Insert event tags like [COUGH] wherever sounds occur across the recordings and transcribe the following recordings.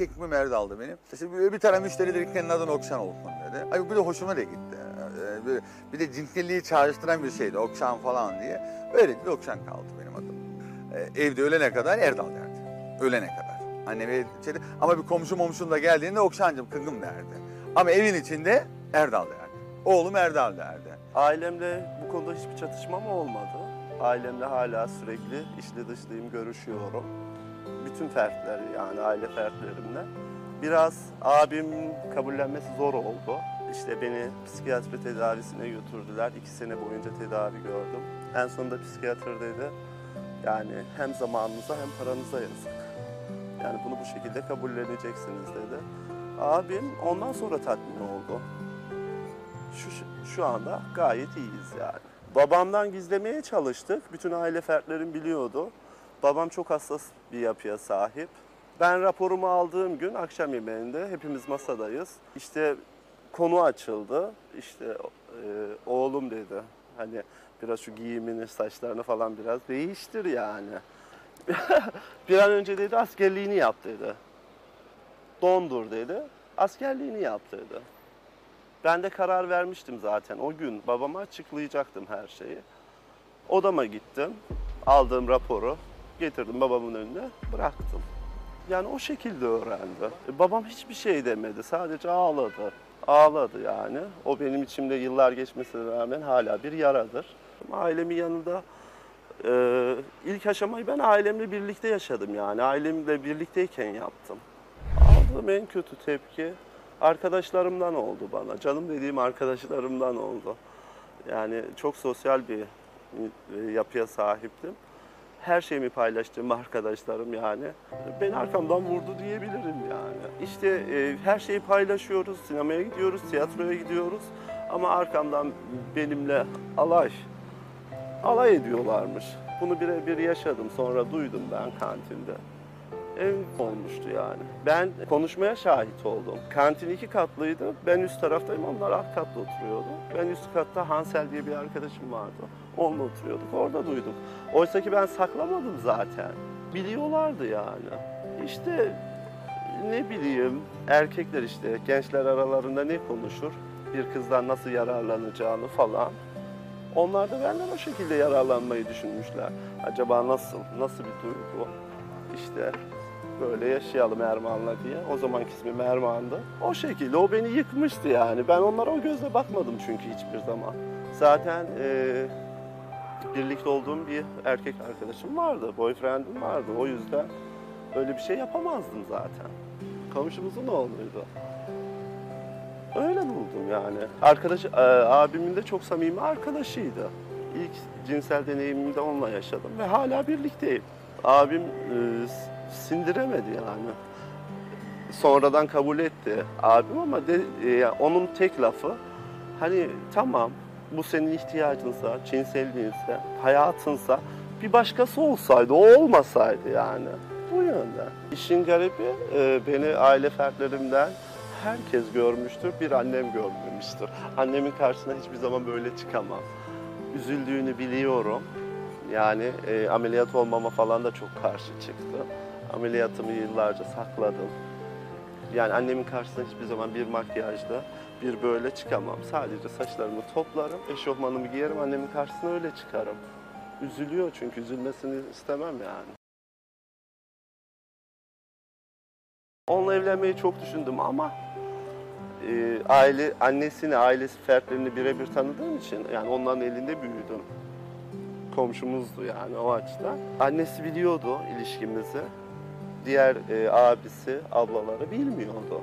erkek mi Erdal'dı benim. İşte bir, bir tane müşteri dedi senin adın Okşan olsun dedi. Ay bir de hoşuma da gitti. Ee, bir, bir de cinsiyetliği çağrıştıran bir şeydi Okşan falan diye. Öyle de Okşan kaldı benim adım. Ee, evde ölene kadar Erdal derdi. Ölene kadar. Anneme içeri, ama bir komşu momşun da geldiğinde Okşancım kıngım derdi. Ama evin içinde Erdal derdi. Oğlum Erdal derdi. Ailemle bu konuda hiçbir çatışmam olmadı. Ailemle hala sürekli içli dışlıyım, görüşüyorum. Bütün fertleri yani aile fertlerimle. Biraz abim kabullenmesi zor oldu. İşte beni psikiyatri tedavisine götürdüler. İki sene boyunca tedavi gördüm. En sonunda psikiyatr dedi, yani hem zamanınıza hem paranıza yazık. Yani bunu bu şekilde kabulleneceksiniz dedi. Abim ondan sonra tatmin oldu. Şu, şu anda gayet iyiyiz yani. Babamdan gizlemeye çalıştık. Bütün aile fertlerim biliyordu. Babam çok hassas bir yapıya sahip. Ben raporumu aldığım gün akşam yemeğinde hepimiz masadayız. İşte konu açıldı. İşte e, oğlum dedi. Hani biraz şu giyimini, saçlarını falan biraz değiştir yani. [LAUGHS] bir an önce dedi askerliğini yap dedi. Dondur dedi. Askerliğini yap dedi. Ben de karar vermiştim zaten o gün. Babama açıklayacaktım her şeyi. Odama gittim. Aldığım raporu getirdim babamın önüne bıraktım. Yani o şekilde öğrendi. E, babam hiçbir şey demedi. Sadece ağladı. Ağladı yani. O benim içimde yıllar geçmesine rağmen hala bir yaradır. Ailemin yanında e, ilk aşamayı ben ailemle birlikte yaşadım yani. Ailemle birlikteyken yaptım. Aldığım en kötü tepki arkadaşlarımdan oldu bana. Canım dediğim arkadaşlarımdan oldu. Yani çok sosyal bir e, yapıya sahiptim. Her şeyimi paylaştığım arkadaşlarım yani. Beni arkamdan vurdu diyebilirim yani. İşte e, her şeyi paylaşıyoruz, sinemaya gidiyoruz, tiyatroya gidiyoruz. Ama arkamdan benimle alay, alay ediyorlarmış. Bunu birebir yaşadım, sonra duydum ben kantinde ev olmuştu yani. Ben konuşmaya şahit oldum. Kantin iki katlıydı. Ben üst taraftayım, onlar alt katta oturuyordu. Ben üst katta Hansel diye bir arkadaşım vardı. Onunla oturuyorduk, orada duyduk. Oysa ki ben saklamadım zaten. Biliyorlardı yani. İşte ne bileyim, erkekler işte gençler aralarında ne konuşur? Bir kızdan nasıl yararlanacağını falan. Onlar da benden o şekilde yararlanmayı düşünmüşler. Acaba nasıl, nasıl bir duygu? İşte böyle yaşayalım Erman'la diye. O zamanki ismi Erman'dı. O şekilde o beni yıkmıştı yani. Ben onlara o gözle bakmadım çünkü hiçbir zaman. Zaten e, birlikte olduğum bir erkek arkadaşım vardı, boyfriendim vardı. O yüzden öyle bir şey yapamazdım zaten. Komşumuzun oğluydu. Öyle buldum yani. Arkadaş, e, abimin de çok samimi arkadaşıydı. İlk cinsel deneyimimi de onunla yaşadım ve hala birlikteyim. Abim e, sindiremedi yani. Sonradan kabul etti abim ama de, e, onun tek lafı hani tamam bu senin ihtiyacınsa, cinselliğinse, hayatınsa bir başkası olsaydı, o olmasaydı yani. Bu yönde. İşin garibi e, beni aile fertlerimden herkes görmüştür, bir annem görmemiştir. Annemin karşısına hiçbir zaman böyle çıkamam. Üzüldüğünü biliyorum. Yani e, ameliyat olmama falan da çok karşı çıktı. Ameliyatımı yıllarca sakladım. Yani annemin karşısına hiçbir zaman bir makyajla bir böyle çıkamam. Sadece saçlarımı toplarım, eşofmanımı giyerim, annemin karşısına öyle çıkarım. Üzülüyor çünkü üzülmesini istemem yani. Onunla evlenmeyi çok düşündüm ama e, aile annesini, ailesi fertlerini birebir tanıdığım için yani onların elinde büyüdüm. Komşumuzdu yani o açıdan. Annesi biliyordu ilişkimizi. Diğer e, abisi, ablaları bilmiyordu.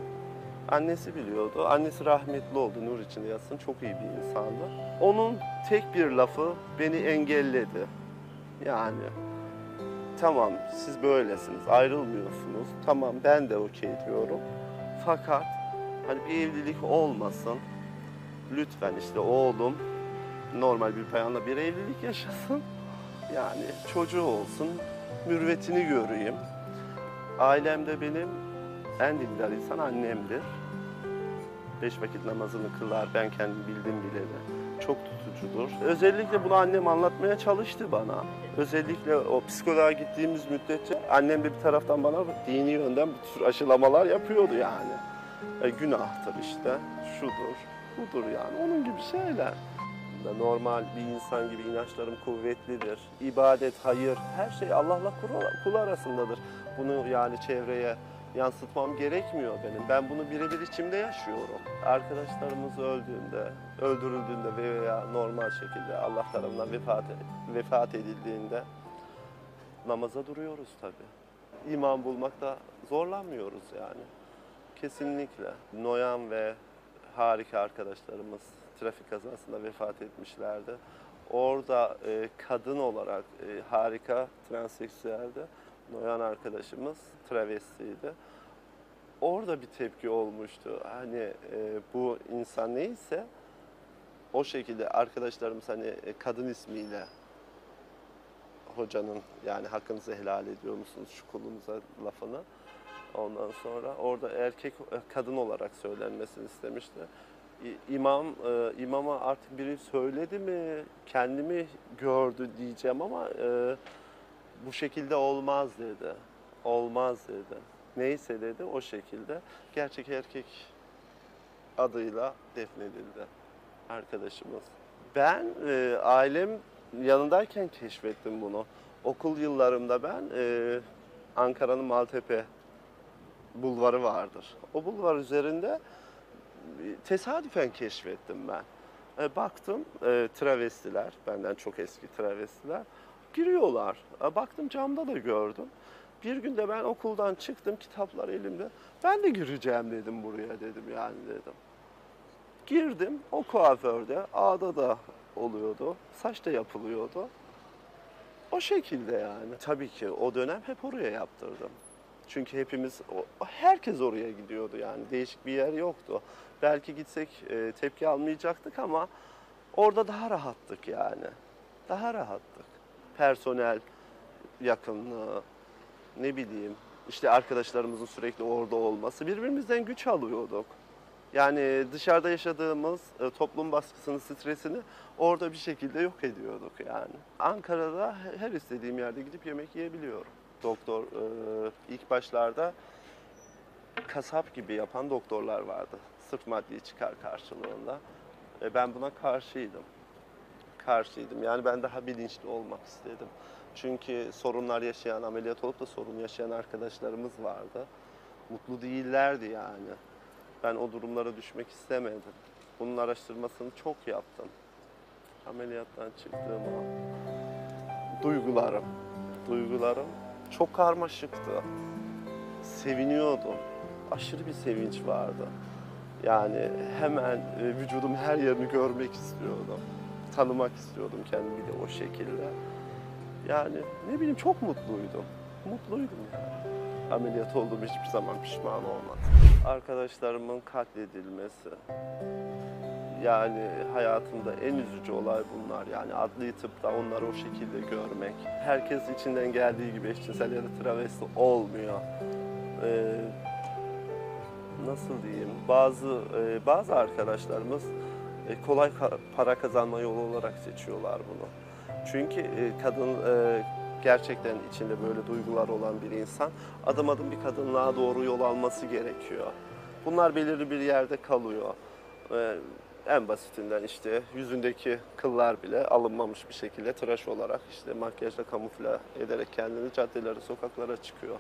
Annesi biliyordu. Annesi rahmetli oldu, nur içinde yatsın. Çok iyi bir insandı. Onun tek bir lafı beni engelledi. Yani tamam siz böylesiniz, ayrılmıyorsunuz. Tamam ben de okey diyorum. Fakat hani bir evlilik olmasın. Lütfen işte oğlum normal bir bayanla bir evlilik yaşasın. Yani çocuğu olsun, mürvetini göreyim. Ailemde benim en dindar insan annemdir. Beş vakit namazını kılar, ben kendim bildim bileli. çok tutucudur. Özellikle bunu annem anlatmaya çalıştı bana. Özellikle o psikoloğa gittiğimiz müddetçe annem de bir taraftan bana dini yönden bu tür aşılamalar yapıyordu yani. E, günahtır işte, şudur, budur yani onun gibi şeyler. Normal bir insan gibi inançlarım kuvvetlidir. İbadet, hayır, her şey Allah'la kul arasındadır. Bunu yani çevreye yansıtmam gerekmiyor benim. Ben bunu birebir içimde yaşıyorum. Arkadaşlarımız öldüğünde, öldürüldüğünde veya normal şekilde Allah tarafından vefat, vefat edildiğinde namaza duruyoruz tabii. İmam bulmakta zorlanmıyoruz yani. Kesinlikle. Noyan ve harika arkadaşlarımız trafik kazasında vefat etmişlerdi. Orada e, kadın olarak e, harika transseksüeldi. Noyan arkadaşımız travestiydi. Orada bir tepki olmuştu. Hani e, bu insan neyse o şekilde arkadaşlarımız hani e, kadın ismiyle hocanın yani hakkınızı helal ediyor musunuz şu kulunuza lafını. Ondan sonra orada erkek e, kadın olarak söylenmesini istemişti. İmam e, imama artık biri söyledi mi, kendimi gördü diyeceğim ama e, bu şekilde olmaz dedi. Olmaz dedi. Neyse dedi o şekilde gerçek erkek adıyla defnedildi arkadaşımız. Ben e, ailem yanındayken keşfettim bunu. Okul yıllarımda ben e, Ankara'nın Maltepe bulvarı vardır. O bulvar üzerinde e, tesadüfen keşfettim ben. E, baktım e, travestiler, benden çok eski travestiler giriyorlar. E, baktım camda da gördüm. Bir günde ben okuldan çıktım, kitaplar elimde. Ben de gireceğim dedim buraya dedim yani dedim. Girdim o kuaförde, ağda da oluyordu, saç da yapılıyordu. O şekilde yani. Tabii ki o dönem hep oraya yaptırdım. Çünkü hepimiz, herkes oraya gidiyordu yani. Değişik bir yer yoktu. Belki gitsek e, tepki almayacaktık ama orada daha rahattık yani. Daha rahattık. Personel yakınlığı, ne bileyim, işte arkadaşlarımızın sürekli orada olması. Birbirimizden güç alıyorduk. Yani dışarıda yaşadığımız e, toplum baskısını, stresini orada bir şekilde yok ediyorduk yani. Ankara'da her istediğim yerde gidip yemek yiyebiliyorum. Doktor e, ilk başlarda kasap gibi yapan doktorlar vardı. Sırf maddi çıkar karşılığında. E, ben buna karşıydım. Karşıydım. Yani ben daha bilinçli olmak istedim. Çünkü sorunlar yaşayan, ameliyat olup da sorun yaşayan arkadaşlarımız vardı. Mutlu değillerdi yani. Ben o durumlara düşmek istemedim. Bunun araştırmasını çok yaptım. Ameliyattan çıktığım an duygularım, duygularım çok karmaşıktı. Seviniyordum. Aşırı bir sevinç vardı. Yani hemen e, vücudum her yerini görmek istiyordum. Tanımak istiyordum kendimi de o şekilde. Yani ne bileyim çok mutluydum. Mutluydum yani. Ameliyat olduğum hiçbir zaman pişman olmadım. Arkadaşlarımın katledilmesi. Yani hayatımda en üzücü olay bunlar. Yani adli tıpta onları o şekilde görmek. Herkes içinden geldiği gibi eşcinsel ya da travesti olmuyor. Ee, nasıl diyeyim? Bazı e, bazı arkadaşlarımız kolay ka- para kazanma yolu olarak seçiyorlar bunu. Çünkü e, kadın e, gerçekten içinde böyle duygular olan bir insan adım adım bir kadınlığa doğru yol alması gerekiyor. Bunlar belirli bir yerde kalıyor. E, en basitinden işte yüzündeki kıllar bile alınmamış bir şekilde tıraş olarak işte makyajla kamufle ederek kendini caddelere, sokaklara çıkıyor.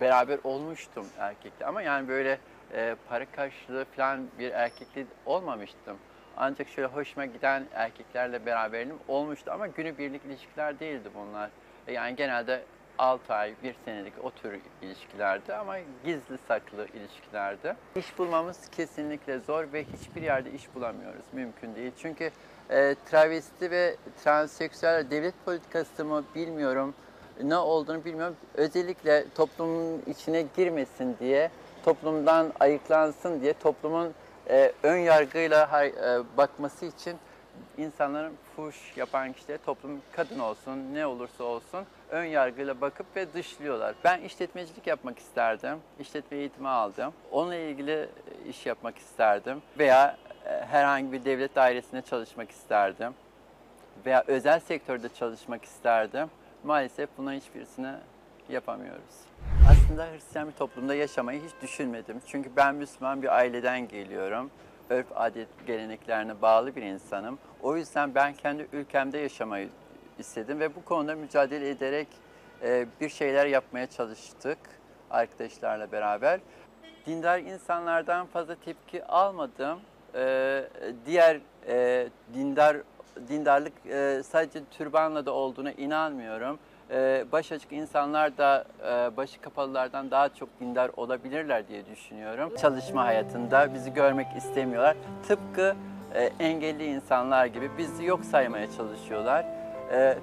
Beraber olmuştum erkekle ama yani böyle e, para karşılığı falan bir erkekle olmamıştım. Ancak şöyle hoşuma giden erkeklerle beraberliğim olmuştu ama günübirlik ilişkiler değildi bunlar. E, Yani genelde 6 ay, 1 senelik o tür ilişkilerdi ama gizli saklı ilişkilerdi. İş bulmamız kesinlikle zor ve hiçbir yerde iş bulamıyoruz. Mümkün değil. Çünkü e, travesti ve transseksüel devlet politikası mı bilmiyorum ne olduğunu bilmiyorum. Özellikle toplumun içine girmesin diye, toplumdan ayıklansın diye toplumun e, ön yargıyla e, bakması için insanların fuş yapan kişilere toplum kadın olsun, ne olursa olsun ön yargıyla bakıp ve dışlıyorlar. Ben işletmecilik yapmak isterdim. İşletme eğitimi aldım. Onunla ilgili e, iş yapmak isterdim. Veya e, herhangi bir devlet dairesinde çalışmak isterdim. Veya özel sektörde çalışmak isterdim. Maalesef bunların hiçbirisini yapamıyoruz. Aslında Hristiyan bir toplumda yaşamayı hiç düşünmedim. Çünkü ben Müslüman bir aileden geliyorum. Örf adet geleneklerine bağlı bir insanım. O yüzden ben kendi ülkemde yaşamayı istedim ve bu konuda mücadele ederek e, bir şeyler yapmaya çalıştık arkadaşlarla beraber. Dindar insanlardan fazla tepki almadım. E, diğer e, dindar dindarlık e, sadece türbanla da olduğuna inanmıyorum. E, baş açık insanlar da e, başı kapalılardan daha çok dindar olabilirler diye düşünüyorum. Çalışma hayatında bizi görmek istemiyorlar. Tıpkı e, engelli insanlar gibi bizi yok saymaya çalışıyorlar. E,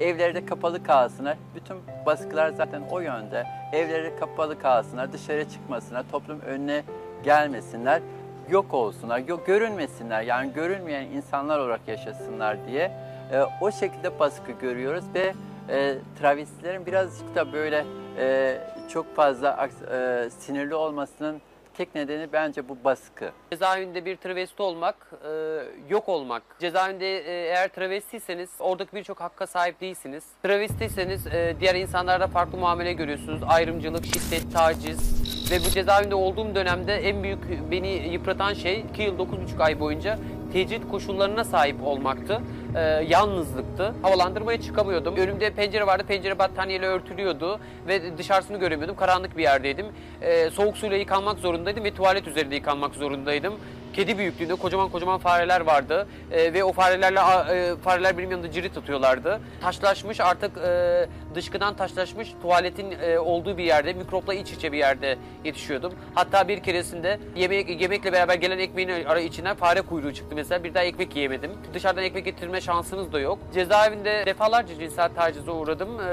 evleri de kapalı kalsınlar. Bütün baskılar zaten o yönde. Evleri kapalı kalsınlar, dışarı çıkmasınlar, toplum önüne gelmesinler, yok olsunlar, yok görünmesinler. Yani görünmeyen insanlar olarak yaşasınlar diye e, o şekilde baskı görüyoruz ve e, travestilerin birazcık da böyle e, çok fazla e, sinirli olmasının tek nedeni bence bu baskı. Cezaevinde bir travesti olmak, e, yok olmak. Cezaevinde e, eğer travestiyseniz oradaki birçok hakka sahip değilsiniz. Travestiyseniz e, diğer insanlarda farklı muamele görüyorsunuz. Ayrımcılık, şiddet, taciz. Ve bu cezaevinde olduğum dönemde en büyük beni yıpratan şey 2 yıl 9,5 ay boyunca tecrit koşullarına sahip olmaktı. E, yalnızlıktı. Havalandırmaya çıkamıyordum. Önümde pencere vardı. Pencere battaniyeyle örtülüyordu ve dışarısını göremiyordum. Karanlık bir yerdeydim. E, soğuk suyla yıkanmak zorundaydım ve tuvalet üzerinde yıkanmak zorundaydım. Kedi büyüklüğünde kocaman kocaman fareler vardı E, ve o farelerle e, fareler benim yanımda cirit atıyorlardı. Taşlaşmış artık e, dışkıdan taşlaşmış tuvaletin e, olduğu bir yerde mikropla iç içe bir yerde yetişiyordum. Hatta bir keresinde yemek yemekle beraber gelen ekmeğin ara içinden fare kuyruğu çıktı mesela bir daha ekmek yiyemedim. Dışarıdan ekmek getirme şansınız da yok. Cezaevinde defalarca cinsel tacize uğradım e,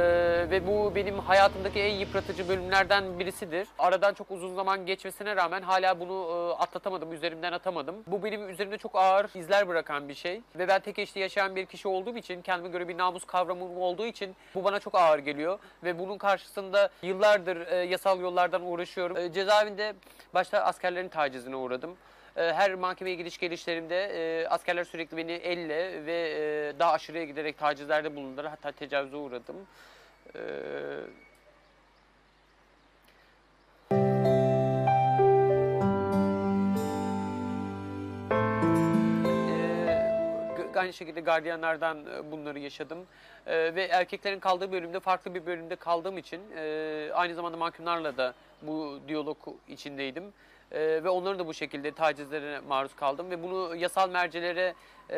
ve bu benim hayatımdaki en yıpratıcı bölümlerden birisidir. Aradan çok uzun zaman geçmesine rağmen hala bunu e, atlatamadım, üzerimden atamadım. Bu benim üzerimde çok ağır izler bırakan bir şey. Ve ben tek eşli yaşayan bir kişi olduğum için, kendime göre bir namus kavramım olduğu için bu bana çok ağır geliyor. Ve bunun karşısında yıllardır e, yasal yollardan uğraşıyorum. E, cezaevinde başta askerlerin tacizine uğradım. E, Her mahkemeye gidiş gelişlerimde e, askerler sürekli beni elle ve e, daha aşırıya giderek tacizlerde bulundular. Hatta tecavüze uğradım. E, aynı şekilde gardiyanlardan e, bunları yaşadım. Ee, ve erkeklerin kaldığı bölümde farklı bir bölümde kaldığım için e, aynı zamanda mahkumlarla da bu diyalog içindeydim. Ve onların da bu şekilde tacizlere maruz kaldım ve bunu yasal mercilere e,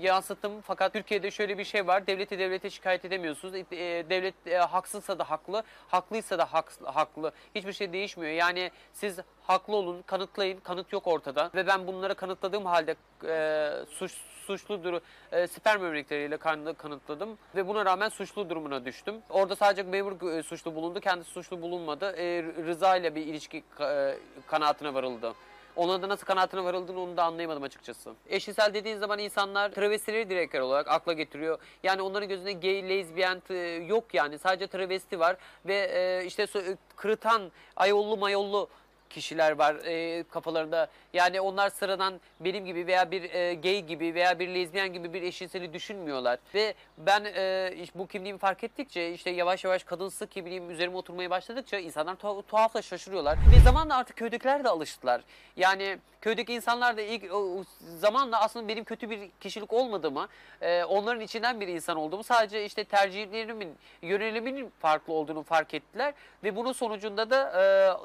yansıttım. Fakat Türkiye'de şöyle bir şey var. Devleti devlete şikayet edemiyorsunuz. E, devlet e, haksızsa da haklı, haklıysa da haks- haklı. Hiçbir şey değişmiyor. Yani siz haklı olun, kanıtlayın. Kanıt yok ortada. Ve ben bunları kanıtladığım halde e, suç suçludur e, sperm örnekleriyle kan- kanıtladım ve buna rağmen suçlu durumuna düştüm. Orada sadece memur e, suçlu bulundu, kendisi suçlu bulunmadı. E, Rıza ile bir ilişki e, kanaatine varıldı. Ona da nasıl kanaatine varıldığını onu da anlayamadım açıkçası. Eşcinsel dediğin zaman insanlar travestileri direkt olarak akla getiriyor. Yani onların gözünde gay, lezbiyen yok yani. Sadece travesti var ve e, işte kırıtan, ayollu mayollu kişiler var e, kafalarında. Yani onlar sıradan benim gibi veya bir e, gay gibi veya bir lezbiyen gibi bir eşcinseli düşünmüyorlar. Ve ben e, bu kimliğimi fark ettikçe işte yavaş yavaş kadınsı kimliğim üzerime oturmaya başladıkça insanlar tuha- tuhafla şaşırıyorlar. Ve zamanla artık köydekiler de alıştılar. Yani köydeki insanlar da ilk o, zamanla aslında benim kötü bir kişilik olmadığımı, e, onların içinden bir insan olduğumu sadece işte tercihlerimin, yönelimimin farklı olduğunu fark ettiler ve bunun sonucunda da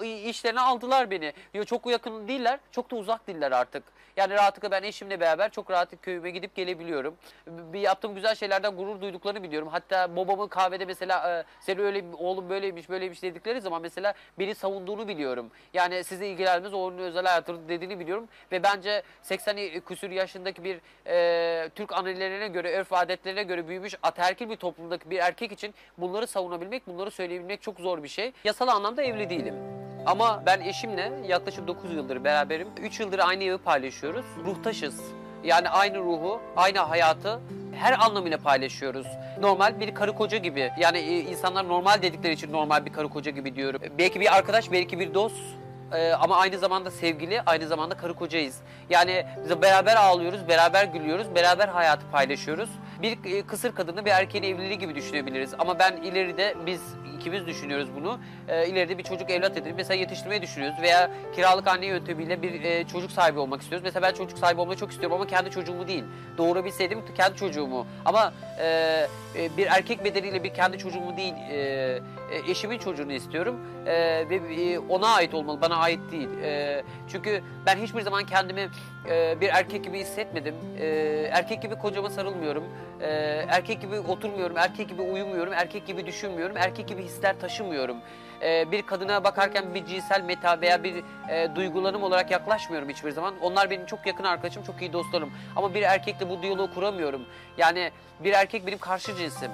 e, işlerine aldılar beni. Yo, Çok yakın değiller, çok da uzak değiller artık. Yani rahatlıkla ben eşimle beraber çok rahat köyüme gidip gelebiliyorum. Bir yaptığım güzel şeylerden gurur duyduklarını biliyorum. Hatta babamın kahvede mesela e, seni öyle oğlum böyleymiş böyleymiş dedikleri zaman mesela beni savunduğunu biliyorum. Yani sizi ilgilenmez onun özel hayatı dediğini biliyorum. Ve bence 80 küsür yaşındaki bir e, Türk annelerine göre, örf adetlerine göre büyümüş ataerkil bir toplumdaki bir erkek için bunları savunabilmek, bunları söyleyebilmek çok zor bir şey. Yasal anlamda evli değilim. Ama ben eşimle yaklaşık 9 yıldır beraberim. 3 yıldır aynı evi paylaşıyoruz. Ruhtaşız. Yani aynı ruhu, aynı hayatı her anlamıyla paylaşıyoruz. normal bir karı koca gibi. Yani e, insanlar normal dedikleri için normal bir karı koca gibi diyorum. Belki bir arkadaş, belki bir dost. Ee, ama aynı zamanda sevgili, aynı zamanda karı kocayız. Yani biz beraber ağlıyoruz, beraber gülüyoruz, beraber hayatı paylaşıyoruz. Bir e, kısır kadını bir erkeğin evliliği gibi düşünebiliriz. Ama ben ileride biz ikimiz düşünüyoruz bunu. Ee, ileride bir çocuk evlat edinip mesela yetiştirmeyi düşünüyoruz veya kiralık anne yöntemiyle bir e, çocuk sahibi olmak istiyoruz. Mesela ben çocuk sahibi olmayı çok istiyorum ama kendi çocuğumu değil. Doğurabilseydim kendi çocuğumu. Ama e, e, bir erkek bedeniyle bir kendi çocuğumu değil, e, e, eşimin çocuğunu istiyorum. E, ve e, ona ait olmalı, bana ait değil. E, çünkü ben hiçbir zaman kendimi e, bir erkek gibi hissetmedim. E, erkek gibi kocama sarılmıyorum. E, erkek gibi oturmuyorum, erkek gibi uyumuyorum, erkek gibi düşünmüyorum, erkek gibi hisler taşımıyorum. E, bir kadına bakarken bir cinsel meta veya bir e, duygulanım olarak yaklaşmıyorum hiçbir zaman. Onlar benim çok yakın arkadaşım, çok iyi dostlarım. Ama bir erkekle bu diyaloğu kuramıyorum. Yani bir erkek benim karşı cinsim.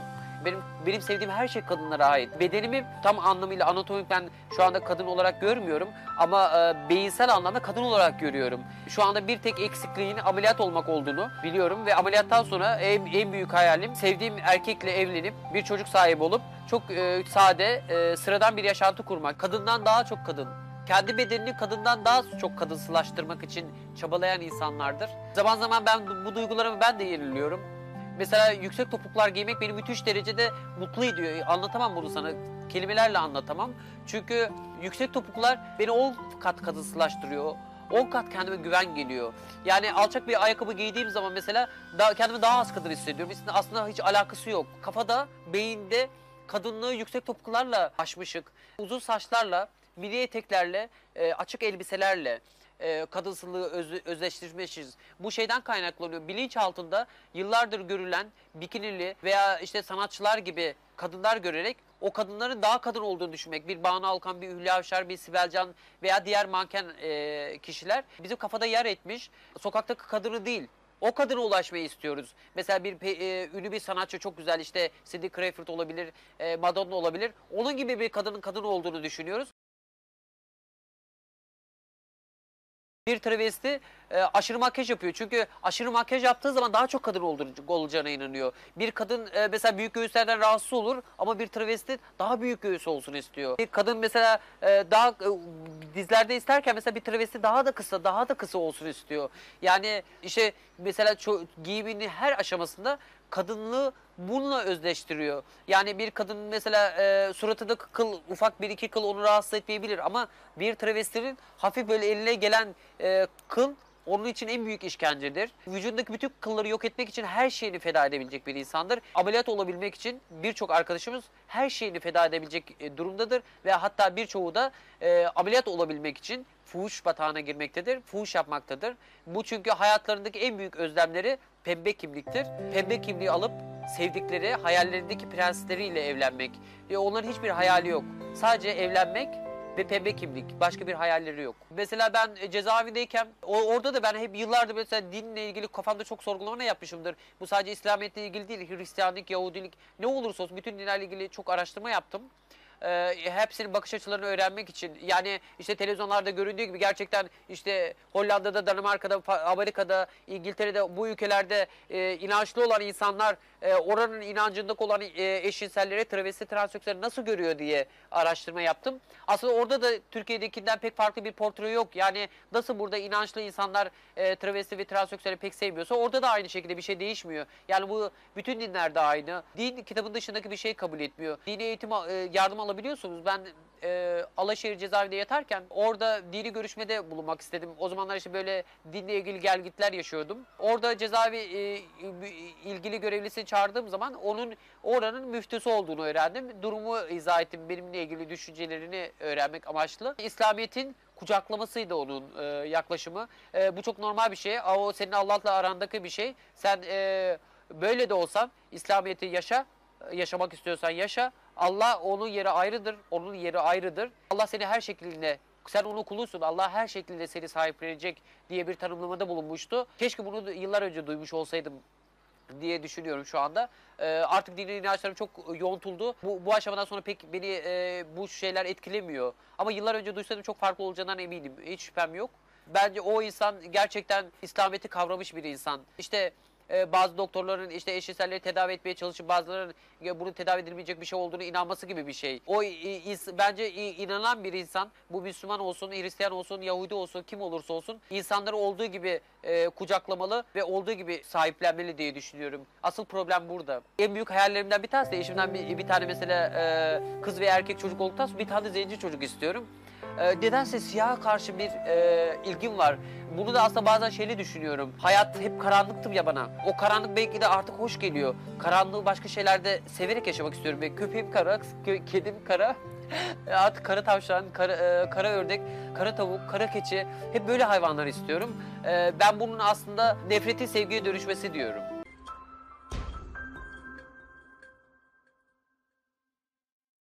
Benim benim sevdiğim her şey kadınlara ait. Bedenimi tam anlamıyla anatomik ben şu anda kadın olarak görmüyorum ama e, beyinsel anlamda kadın olarak görüyorum. Şu anda bir tek eksikliğin ameliyat olmak olduğunu biliyorum ve ameliyattan sonra en, en büyük hayalim sevdiğim erkekle evlenip bir çocuk sahibi olup çok e, sade, e, sıradan bir yaşantı kurmak. Kadından daha çok kadın kendi bedenini kadından daha çok kadınsılaştırmak için çabalayan insanlardır. Zaman zaman ben bu duygularımı ben de yeniliyorum. Mesela yüksek topuklar giymek beni müthiş derecede mutlu ediyor. Anlatamam bunu sana. Kelimelerle anlatamam. Çünkü yüksek topuklar beni 10 kat kadınsılaştırıyor. 10 kat kendime güven geliyor. Yani alçak bir ayakkabı giydiğim zaman mesela daha, kendimi daha az kadın hissediyorum. Aslında, hiç alakası yok. Kafada, beyinde kadınlığı yüksek topuklarla aşmışık. Uzun saçlarla, mini eteklerle, e, açık elbiselerle e, kadınsılığı öz, özleştirmişiz. Bu şeyden kaynaklanıyor. Bilinç altında yıllardır görülen bikinili veya işte sanatçılar gibi kadınlar görerek o kadınların daha kadın olduğunu düşünmek. Bir Banu Alkan, bir Hülya Avşar, bir Sibel Can veya diğer manken e, kişiler bizim kafada yer etmiş. Sokaktaki kadını değil, o kadına ulaşmayı istiyoruz. Mesela bir e, ünlü bir sanatçı çok güzel işte Cindy Crawford olabilir, e, Madonna olabilir. Onun gibi bir kadının kadın olduğunu düşünüyoruz. Bir travesti e, aşırı makyaj yapıyor. Çünkü aşırı makyaj yaptığı zaman daha çok kadın olduğunu, olacağına inanıyor. Bir kadın e, mesela büyük göğüslerden rahatsız olur ama bir travesti daha büyük göğüs olsun istiyor. Bir kadın mesela e, daha e, dizlerde isterken mesela bir travesti daha da kısa, daha da kısa olsun istiyor. Yani işte mesela giyiminin her aşamasında kadınlığı bununla özleştiriyor. Yani bir kadın mesela e, suratındaki kıl ufak bir iki kıl onu rahatsız etmeyebilir ama bir travestinin hafif böyle eline gelen e, kıl onun için en büyük işkencedir. Vücudundaki bütün kılları yok etmek için her şeyini feda edebilecek bir insandır. Ameliyat olabilmek için birçok arkadaşımız her şeyini feda edebilecek e, durumdadır ve hatta birçoğu da e, ameliyat olabilmek için fuhuş batağına girmektedir, fuhuş yapmaktadır. Bu çünkü hayatlarındaki en büyük özlemleri pembe kimliktir. Pembe kimliği alıp sevdikleri, hayallerindeki prensleriyle evlenmek. E, onların hiçbir hayali yok. Sadece evlenmek ve pembe kimlik. Başka bir hayalleri yok. Mesela ben e, cezaevindeyken o, orada da ben hep yıllardır mesela dinle ilgili kafamda çok sorgulama yapmışımdır. Bu sadece İslamiyet'le ilgili değil. Hristiyanlık, Yahudilik ne olursa olsun bütün dinlerle ilgili çok araştırma yaptım. Ee, hepsinin bakış açılarını öğrenmek için yani işte televizyonlarda göründüğü gibi gerçekten işte Hollanda'da, Danimarka'da, Amerika'da, İngiltere'de bu ülkelerde e, inançlı olan insanlar e, oranın inancındaki olan e, eşcinselleri, travesti, transseksüelleri nasıl görüyor diye araştırma yaptım. Aslında orada da Türkiye'dekinden pek farklı bir portre yok. Yani nasıl burada inançlı insanlar e, travesti ve transseksüeli pek sevmiyorsa orada da aynı şekilde bir şey değişmiyor. Yani bu bütün dinlerde aynı. Din kitabın dışındaki bir şey kabul etmiyor. Dini eğitim e, yardım alabiliyorsunuz. Ben e, Alaşehir cezaevinde yatarken orada dini görüşmede bulunmak istedim. O zamanlar işte böyle dinle ilgili gelgitler yaşıyordum. Orada cezaevi e, ilgili görevlisini çağırdığım zaman onun oranın müftüsü olduğunu öğrendim. Durumu izah ettim. Benimle ilgili düşüncelerini öğrenmek amaçlı. İslamiyet'in kucaklamasıydı onun e, yaklaşımı. E, bu çok normal bir şey. O senin Allah'la arandaki bir şey. Sen e, böyle de olsan İslamiyet'i yaşa, yaşamak istiyorsan yaşa. Allah onun yeri ayrıdır, onun yeri ayrıdır. Allah seni her şekilde sen onun kulusun. Allah her şekilde seni sahiplenecek diye bir tanımlamada bulunmuştu. Keşke bunu yıllar önce duymuş olsaydım diye düşünüyorum şu anda. Ee, artık dini inançlarım çok yoğuntuldu. Bu, bu aşamadan sonra pek beni e, bu şeyler etkilemiyor. Ama yıllar önce duysaydım çok farklı olacağından eminim. Hiç şüphem yok. Bence o insan gerçekten İslamiyet'i kavramış bir insan. İşte e, bazı doktorların işte eşcinselleri tedavi etmeye çalışıp bazılarının ya bunun tedavi edilmeyecek bir şey olduğunu inanması gibi bir şey. O i- ins- bence i- inanan bir insan bu Müslüman olsun, Hristiyan olsun, Yahudi olsun kim olursa olsun insanları olduğu gibi e, kucaklamalı ve olduğu gibi sahiplenmeli diye düşünüyorum. Asıl problem burada. En büyük hayallerimden bir tanesi de eşimden bir, bir tane mesela e, kız ve erkek çocuk olduktan sonra bir tane zenci çocuk istiyorum. E, nedense siyaha karşı bir e, ilgim var. Bunu da aslında bazen şeyle düşünüyorum. Hayat hep karanlıktı ya bana. O karanlık belki de artık hoş geliyor. Karanlığı başka şeylerde severek yaşamak istiyorum. Ve köpeğim kara, kö- kedim kara. [LAUGHS] Artık kara tavşan, kara, e, kara ördek, kara tavuk, kara keçi hep böyle hayvanlar istiyorum. E, ben bunun aslında nefretin sevgiye dönüşmesi diyorum.